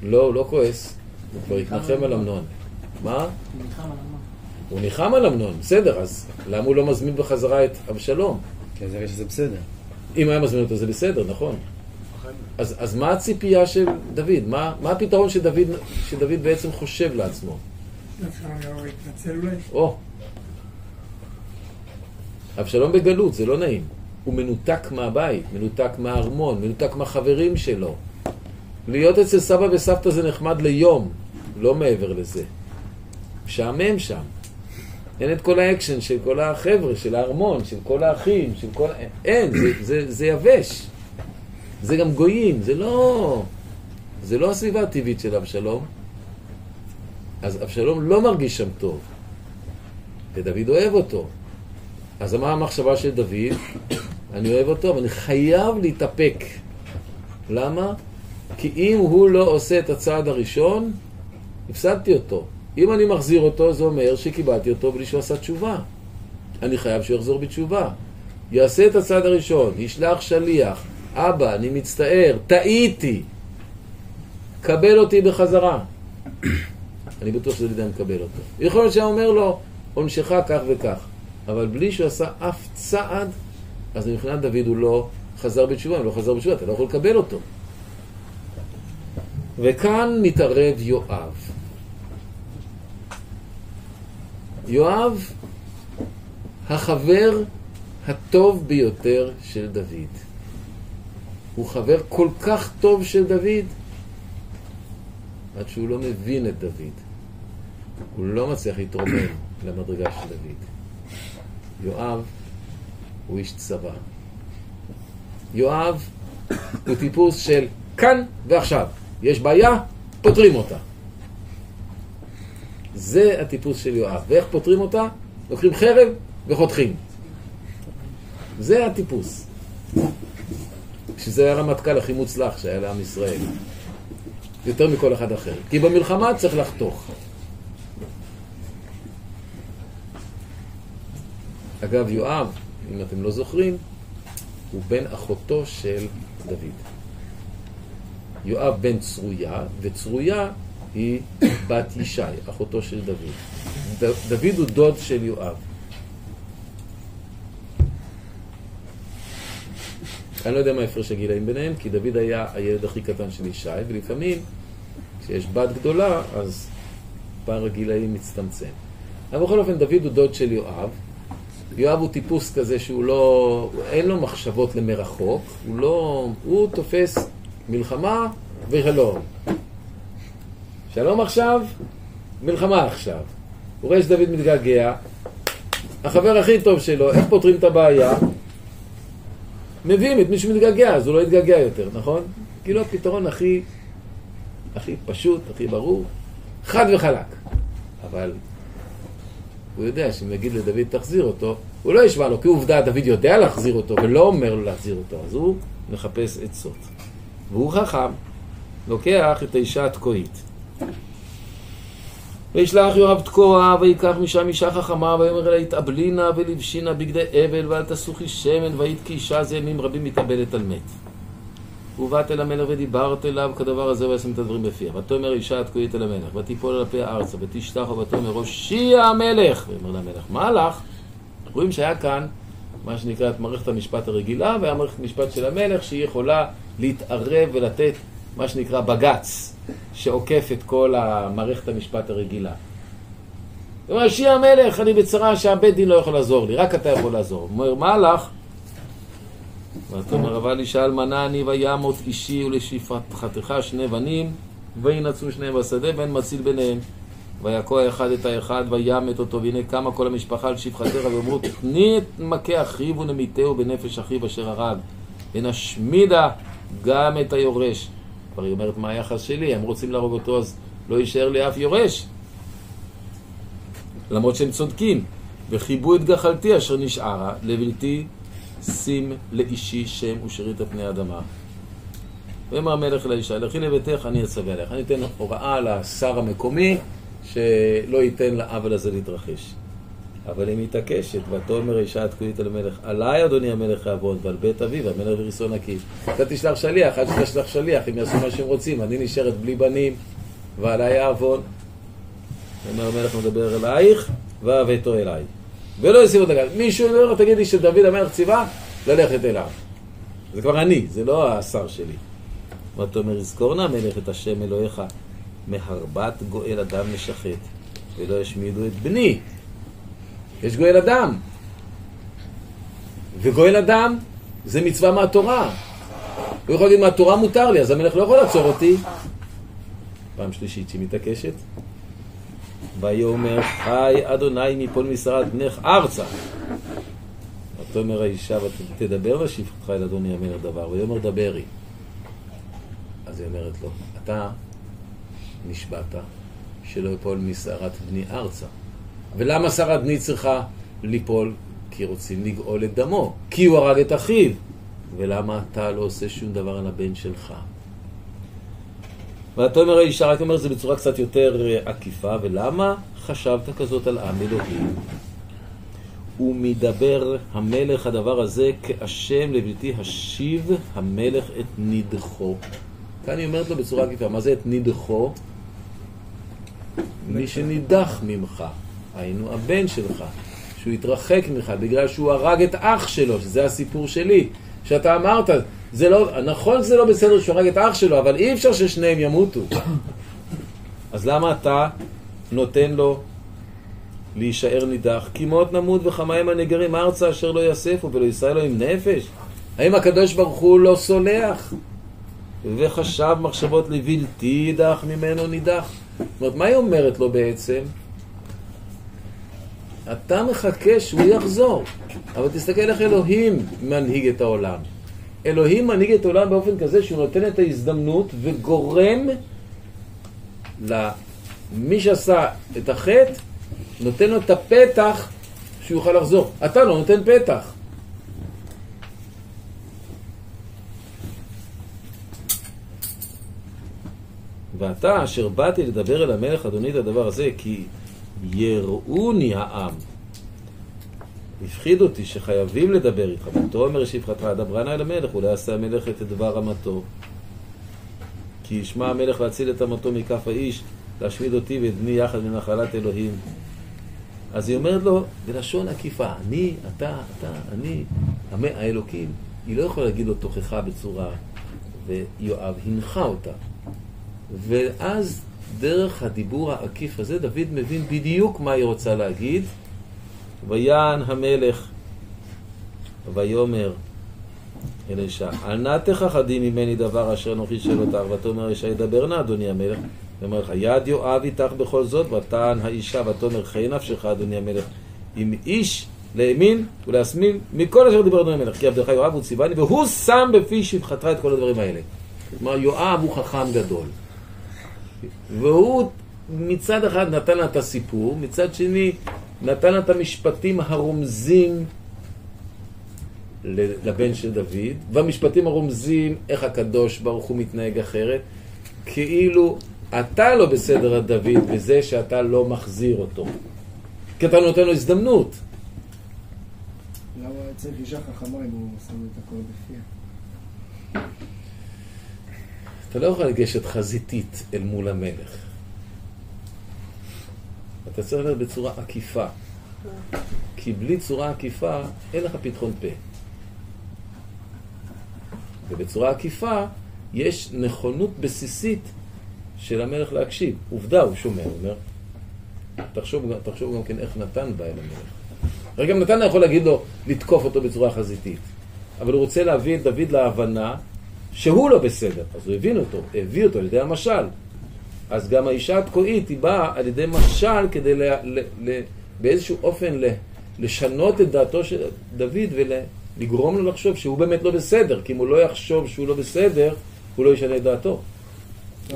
לא, הוא לא כועס. הוא כבר התנחם על אמנון. מה? הוא ניחם על אמנון, בסדר, אז למה הוא לא מזמין בחזרה את אבשלום? כי זה שזה בסדר. אם היה מזמין אותו זה בסדר, נכון. אז, אז מה הציפייה של דוד? מה, מה הפתרון שדוד, שדוד בעצם חושב לעצמו? או, אבשלום בגלות, זה לא נעים. הוא מנותק מהבית, מנותק מהארמון, מנותק מהחברים שלו. להיות אצל סבא וסבתא זה נחמד ליום, לא מעבר לזה. משעמם שם. אין את כל האקשן של כל החבר'ה, של הארמון, של כל האחים, של כל... אין, זה, זה, זה יבש. זה גם גויים, זה לא... זה לא הסביבה הטבעית של אבשלום. אז אבשלום לא מרגיש שם טוב. ודוד אוהב אותו. אז מה המחשבה של דוד? *coughs* אני אוהב אותו, אבל אני חייב להתאפק. למה? כי אם הוא לא עושה את הצעד הראשון, הפסדתי אותו. אם אני מחזיר אותו, זה אומר שקיבלתי אותו בלי שהוא עשה תשובה. אני חייב שהוא יחזור בתשובה. יעשה את הצעד הראשון, ישלח שליח. אבא, אני מצטער, טעיתי. קבל אותי בחזרה. אני בטוח שזה ידע מקבל אותו. יכול להיות שהיה אומר לו, עונשך כך וכך. אבל בלי שהוא עשה אף צעד, אז מבחינת דוד הוא לא חזר בתשובה. אם לא חזר בתשובה, אתה לא יכול לקבל אותו. וכאן מתערב יואב. יואב, החבר הטוב ביותר של דוד. הוא חבר כל כך טוב של דוד, עד שהוא לא מבין את דוד. הוא לא מצליח להתרומם למדרגה של דוד. יואב הוא איש צבא. יואב הוא טיפוס של כאן ועכשיו. יש בעיה, פותרים אותה. זה הטיפוס של יואב. ואיך פותרים אותה? לוקחים חרב וחותכים. זה הטיפוס. שזה היה הרמטכ"ל הכי מוצלח שהיה לעם ישראל. יותר מכל אחד אחר. כי במלחמה צריך לחתוך. אגב, יואב, אם אתם לא זוכרים, הוא בן אחותו של דוד. יואב בן צרויה, וצרויה היא בת ישי, אחותו של דוד. ד- דוד הוא דוד של יואב. אני לא יודע מה הפרש הגילאים ביניהם, כי דוד היה הילד הכי קטן של ישי, ולפעמים כשיש בת גדולה, אז פער הגילאים מצטמצם. אבל בכל אופן, דוד הוא דוד של יואב. יואב הוא טיפוס כזה שהוא לא... אין לו מחשבות למרחוק, הוא לא... הוא תופס מלחמה ושלום. שלום עכשיו, מלחמה עכשיו. הוא רואה שדוד מתגעגע, החבר הכי טוב שלו, איך פותרים את הבעיה? מביאים את מי שמתגעגע, אז הוא לא יתגעגע יותר, נכון? כאילו הפתרון הכי, הכי פשוט, הכי ברור, חד וחלק. אבל הוא יודע שאם יגיד לדוד תחזיר אותו, הוא לא ישמע לו, כי עובדה דוד יודע להחזיר אותו ולא אומר לו להחזיר אותו, אז הוא מחפש עצות. והוא חכם, לוקח את האישה התקועית. וישלח יואב תקוע, ויקח משם אישה חכמה, ויאמר אליה התאבלינה ולבשינה בגדי אבל, ואל תסוכי שמן, והיית כאישה זה ימים רבים מתאבלת על מת. ובאת אל המלך ודיברת אליו כדבר הזה וישים את הדברים בפיה. ותאמר אישה התקועית אל המלך, ותיפול על הפיה ארצה, ותשתח ותאמר הושיע המלך. ויאמר למלך, מה לך? רואים שהיה כאן מה שנקרא את מערכת המשפט הרגילה, והיה מערכת משפט של המלך שהיא יכולה להתערב ולתת מה שנקרא בג"ץ, שעוקף את כל מערכת המשפט הרגילה. הוא אומר, שיהיה המלך, אני בצרה שהבית דין לא יכול לעזור לי, רק אתה יכול לעזור. הוא אומר, מה לך? ותאמר אבל אישה אלמנה אני וימות אישי ולשפחתך שני בנים וינצרו שניהם בשדה ואין מציל ביניהם ויכו האחד את האחד וימת אותו והנה קמה כל המשפחה על שפחתך ואמרו תני את מכה אחיו ונמיתהו בנפש אחיו אשר הרג ונשמידה גם את היורש כבר היא אומרת מה היחס שלי הם רוצים להרוג אותו אז לא יישאר לי אף יורש למרות שהם צודקים וחיבו את גחלתי אשר נשארה לבלתי שים לאישי שם ושארית על פני האדמה. ויאמר המלך לאישה, לכי לביתך, אני אצווה עליך. אני אתן הוראה לשר המקומי שלא ייתן לעוול הזה להתרחש. אבל היא מתעקשת, ותאמר אישה התקועית אל המלך, עליי אדוני המלך יעבוד, ועל בית אביו, המלך וריסון נקי. אתה תשלח שליח, עד שתשלח שליח, הם יעשו מה שהם רוצים, אני נשארת בלי בנים, ועליי יעבוד. אומר המלך מדבר אלייך, והבאתו אליי. ולא יסירו את הגל. מישהו אומר, תגיד לי שדוד המלך ציווה ללכת אליו. זה כבר אני, זה לא השר שלי. ואתה אומר, יזכור נא מלך את השם אלוהיך, מהרבת גואל אדם משחט, ולא ישמידו את בני. יש גואל אדם. וגואל אדם זה מצווה מהתורה. הוא יכול להגיד, מהתורה מותר לי, אז המלך לא יכול לעצור אותי. פעם שלישית שהיא מתעקשת. ויאמר חי אדוני מפול משרד בנך ארצה. ותאמר האישה ותדבר לשפחתך אל אדוני המלך דבר, ויאמר דברי. אז היא אומרת לו, אתה נשבעת שלא יפול משערת בני ארצה. ולמה שרת צריכה ליפול? כי רוצים לגאול את דמו, כי הוא הרג את אחיו. ולמה אתה לא עושה שום דבר על הבן שלך? ותאמר האישה, רק אומר את זה בצורה קצת יותר אה, עקיפה, ולמה חשבת כזאת על עם אלוהים? ומדבר המלך הדבר הזה כאשם לבלתי השיב המלך את נידחו. כאן היא אומרת לו בצורה עקיפה, מה זה את נידחו? מי שנידח ממך, היינו הבן שלך, שהוא התרחק ממך בגלל שהוא הרג את אח שלו, שזה הסיפור שלי, שאתה אמרת, זה לא, נכון שזה לא בסדר שהוא הרג את אח שלו, אבל אי אפשר ששניהם ימותו. *coughs* אז למה אתה נותן לו להישאר נידח? כי מות נמות וכמה הנגרים ארצה אשר לא יאספו ולא יישא לו עם נפש? האם הקדוש ברוך הוא לא סולח? וחשב מחשבות לבלתי יידח ממנו נידח? זאת אומרת, מה היא אומרת לו בעצם? אתה מחכה שהוא יחזור, אבל תסתכל איך אלוהים מנהיג את העולם. אלוהים מנהיג את העולם באופן כזה שהוא נותן את ההזדמנות וגורם למי שעשה את החטא, נותן לו את הפתח שהוא יוכל לחזור. אתה לא נותן פתח. ואתה אשר באתי לדבר אל המלך אדוני את הדבר הזה כי יראוני העם הפחיד אותי שחייבים לדבר איתך. ותאמר שפחתך, נא אל המלך, אולי יעשה המלך את דבר אמתו. כי ישמע המלך להציל את אמתו מכף האיש, להשמיד אותי ואת בני יחד מנחלת אלוהים. אז היא אומרת לו, בלשון עקיפה, אני, אתה, אתה, אני, האלוקים. היא לא יכולה להגיד לו תוכחה בצורה, ויואב הנחה אותה. ואז דרך הדיבור העקיף הזה, דוד מבין בדיוק מה היא רוצה להגיד. ויען המלך ויאמר אל אישה, אל נא תכחדי ממני דבר אשר אנוכי שואל אותך, ותאמר אישה, ידבר נא אדוני המלך. ואומר לך, יד יואב איתך בכל זאת, ותען האישה, ותאמר חי נפשך אדוני המלך, אם איש לימין ולהשמאל מכל אשר דיבר אדוני המלך, כי עבדך יואב הוא ציווני, והוא שם בפי שפחתך את כל הדברים האלה. כלומר, יואב הוא חכם גדול. והוא מצד אחד נתן לה את הסיפור, מצד שני נתן לה את המשפטים הרומזים לבן של דוד, והמשפטים הרומזים איך הקדוש ברוך הוא מתנהג אחרת, כאילו אתה לא בסדר על דוד בזה שאתה לא מחזיר אותו. כי אתה נותן לו הזדמנות. למה צריך אישה חכמה אם הוא שם את הכל בפיה? אתה לא יכול לגשת חזיתית אל מול המלך. אתה צריך ללכת בצורה עקיפה. כי בלי צורה עקיפה, אין לך פתחון פה. ובצורה עקיפה, יש נכונות בסיסית של המלך להקשיב. עובדה, הוא שומע, הוא אומר. תחשוב, תחשוב גם כן איך נתן בא אל המלך. הרי גם נתן יכול להגיד לו, לתקוף אותו בצורה חזיתית. אבל הוא רוצה להביא את דוד להבנה שהוא לא בסדר. אז הוא הבין אותו, הביא אותו על ידי המשל. אז גם האישה התקועית היא באה על ידי משל כדי ל, ל, ל, באיזשהו אופן ל, לשנות את דעתו של דוד ולגרום לו לחשוב שהוא באמת לא בסדר. כי אם הוא לא יחשוב שהוא לא בסדר, הוא לא ישנה את דעתו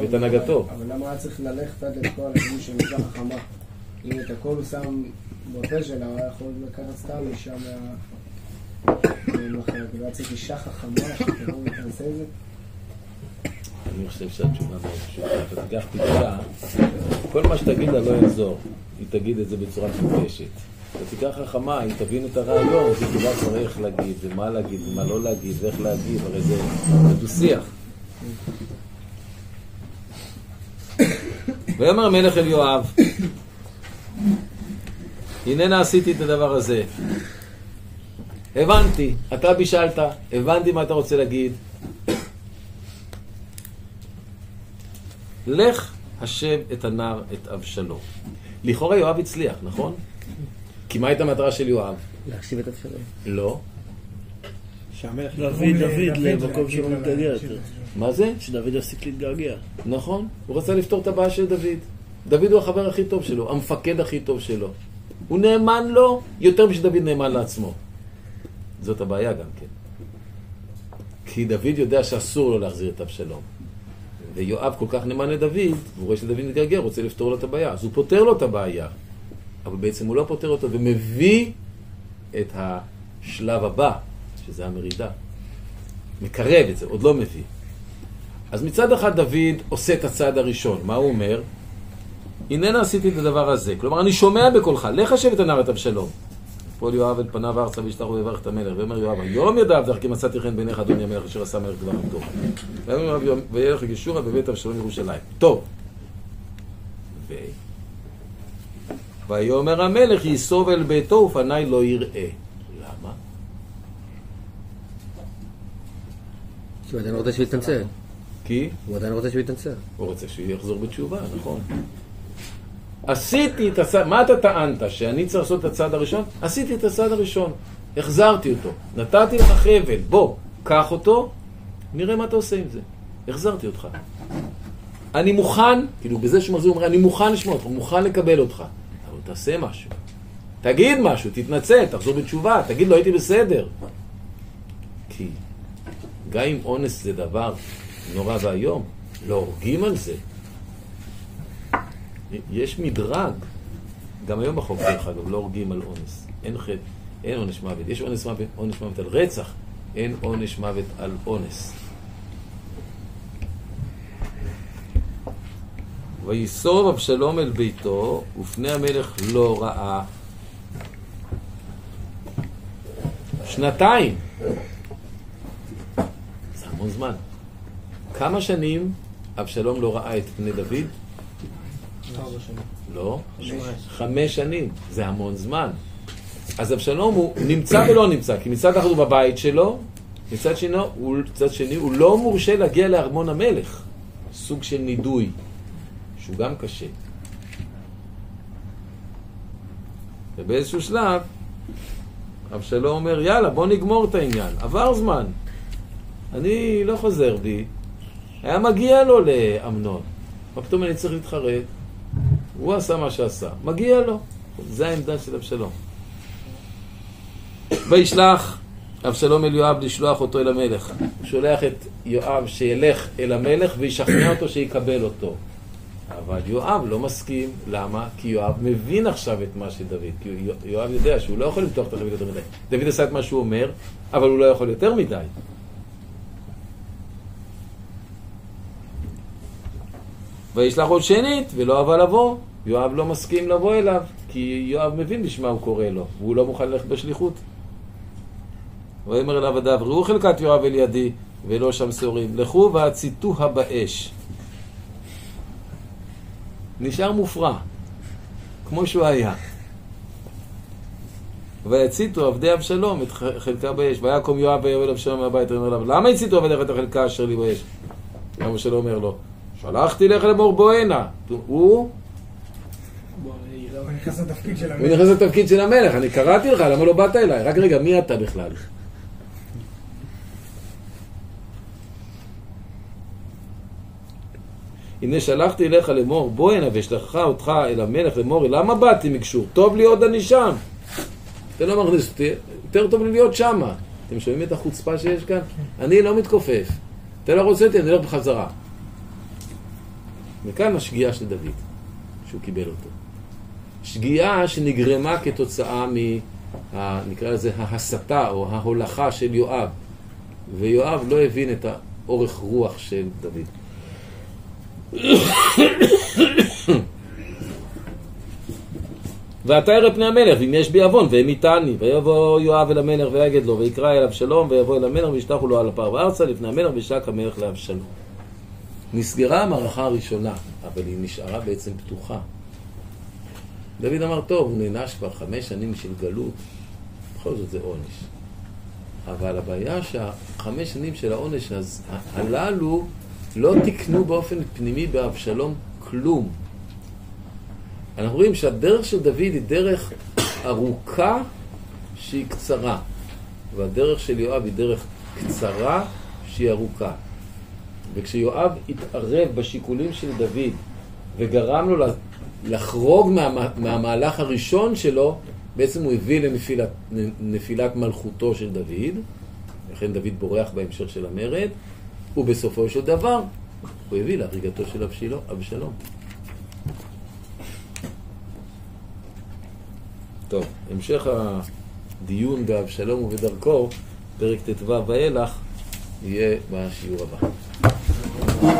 ואת הנהגתו. אבל למה היה צריך ללכת עד לכל הלכים של אישה חכמה? אם את הכל הוא שם בפה שלה, הוא היה יכול לקחת סתם אישה מה... צריך זה? אני חושב שהתשובה מאוד פשוטה. אתה תיקח תקרה, כל מה שתגיד לה לא יעזור. היא תגיד את זה בצורה מפורשת. אתה תיקח חכמה, היא תבין את הרעיון, תדע כבר איך להגיד, ומה להגיד, ומה לא להגיד, ואיך להגיד, הרי זה זה דו-שיח. ויאמר המלך אל יואב, הננה עשיתי את הדבר הזה. הבנתי, אתה בישלת, הבנתי מה אתה רוצה להגיד, לך השב את הנער, את אבשלום. לכאורה יואב הצליח, נכון? כי מה הייתה המטרה של יואב? להקשיב את אבשלום. לא. שהמלך... להביא דוד למקום שלא מתגעגע יותר. מה זה? שדוד יפסיק להתגעגע. נכון. הוא רצה לפתור את הבעיה של דוד. דוד הוא החבר הכי טוב שלו, המפקד הכי טוב שלו. הוא נאמן לו יותר משדוד נאמן לעצמו. זאת הבעיה גם כן. כי דוד יודע שאסור לו להחזיר את אבשלום. ויואב כל כך נאמן לדוד, והוא רואה שדוד מתגעגע, רוצה לפתור לו את הבעיה. אז הוא פותר לו את הבעיה. אבל בעצם הוא לא פותר אותו, ומביא את השלב הבא, שזה המרידה. מקרב את זה, עוד לא מביא. אז מצד אחד דוד עושה את הצעד הראשון, מה הוא אומר? הננה עשיתי את הדבר הזה. כלומר, אני שומע בקולך, לך השב את הנער את אבשלום. פועל יואב את פניו ארצה וישתח ויברך את המלך. ואומר יואב, היום ידע עבדך כי מצאתי חן בעיניך אדוני המלך אשר עשה מלך דבר עבדו. ויאמר יואב וילך גשורה בבית אבשלום ירושלים. טוב. ו... ויאמר המלך ייסוב אל ביתו ופניי לא יראה. למה? כי הוא עדיין רוצה שהוא יתנצל. כי הוא עדיין רוצה שהוא יתנצל. הוא רוצה שהוא יחזור בתשובה, נכון. עשיתי את הצעד, מה אתה טענת? שאני צריך לעשות את הצעד הראשון? עשיתי את הצעד הראשון, החזרתי אותו, נתתי לך חבל, בוא, קח אותו, נראה מה אתה עושה עם זה. החזרתי אותך. אני מוכן, כאילו בזה שמחזיר, הוא אומר, אני מוכן לשמוע אותך, מוכן לקבל אותך, אבל תעשה משהו. תגיד משהו, תתנצל, תחזור בתשובה, תגיד לו הייתי בסדר. כי גם אם אונס זה דבר נורא ואיום, לא הורגים על זה. יש מדרג, גם היום בחוק דרך אגב, לא הורגים על אונס. אין חטא, אין עונש מוות. יש עונש מוות, עונש מוות על רצח, אין עונש מוות על אונס. ויסוב אבשלום אל ביתו, ופני המלך לא ראה. שנתיים. זה המון זמן. כמה שנים אבשלום לא ראה את פני דוד? לא, חמש שנים, זה המון זמן. אז אבשלום הוא נמצא ולא נמצא, כי מצד אחד הוא בבית שלו, מצד שני הוא, מצד שני, הוא לא מורשה להגיע לארמון המלך. סוג של נידוי, שהוא גם קשה. ובאיזשהו שלב, אבשלום אומר, יאללה, בוא נגמור את העניין. עבר זמן. אני לא חוזר בי. היה מגיע לו לאמנון. מה פתאום אני צריך להתחרט? הוא עשה מה שעשה. מגיע לו. זה העמדה של אבשלום. וישלח אבשלום אל יואב לשלוח אותו אל המלך. הוא שולח את יואב שילך אל המלך וישכנע אותו שיקבל אותו. אבל יואב לא מסכים, למה? כי יואב מבין עכשיו את מה של דוד. כי יואב יודע שהוא לא יכול למתוח את החבית יותר מדי. דוד עשה את מה שהוא אומר, אבל הוא לא יכול יותר מדי. וישלח עוד שנית, ולא אהבה לבוא. יואב לא מסכים לבוא אליו, כי יואב מבין בשמה הוא קורא לו, והוא לא מוכן ללכת בשליחות. ויאמר אליו עדיו, ראו חלקת יואב אל ידי, ולא שם שעורים. לכו והציתוה באש. נשאר מופרע, כמו שהוא היה. ויציתו עבדי אבשלום את חלקה באש. ויקום יואב ויאמר אבשלום מהבית, ואומר אליו, למה הציתו עבדיך את החלקה אשר לי באש? אבשלום אומר לו, שלחתי לך לאמור בוא הנה. הוא, בוא, יראה. הוא נכנס לתפקיד של הוא. נכנס לתפקיד של המלך, אני קראתי לך, למה לא באת אליי? רק רגע, מי אתה בכלל? הנה שלחתי אליך לאמור, בוא הנה ואשלחך אותך אל המלך לאמור, למה באתי מקשור? טוב לי עוד אני שם. אתה לא מכניס אותי, יותר טוב לי להיות שמה. אתם שומעים את החוצפה שיש כאן? אני לא מתכופף. אתה לא רוצה אותי, אני הולך בחזרה. וכאן השגיאה של דוד, שהוא קיבל אותו. שגיאה שנגרמה כתוצאה מ... ה- נקרא לזה ההסתה או ההולכה של יואב. ויואב לא הבין את האורך רוח של דוד. ועתה ירא פני המלך, ואם יש בי עוון, והם איתני. ויבוא יואב אל המלך ויגד לו, ויקרא אל אבשלום, ויבוא אל המלך, וישלחו לו על הפר ארצה לפני המלך, וישק המלך לאבשלום. נסגרה המערכה הראשונה, אבל היא נשארה בעצם פתוחה. דוד אמר, טוב, הוא נענש כבר חמש שנים של גלות, בכל זאת זה עונש. אבל הבעיה שהחמש שנים של העונש אז, הללו לא תיקנו באופן פנימי באבשלום כלום. אנחנו רואים שהדרך של דוד היא דרך ארוכה שהיא קצרה, והדרך של יואב היא דרך קצרה שהיא ארוכה. וכשיואב התערב בשיקולים של דוד וגרם לו לחרוג מה, מהמהלך הראשון שלו, בעצם הוא הביא לנפילת נפילת מלכותו של דוד, לכן דוד בורח בהמשך של המרד, ובסופו של דבר הוא הביא להריגתו של. אבשלום. טוב, המשך הדיון באבשלום ובדרכו, פרק ט"ו ואילך, יהיה בשיעור הבא.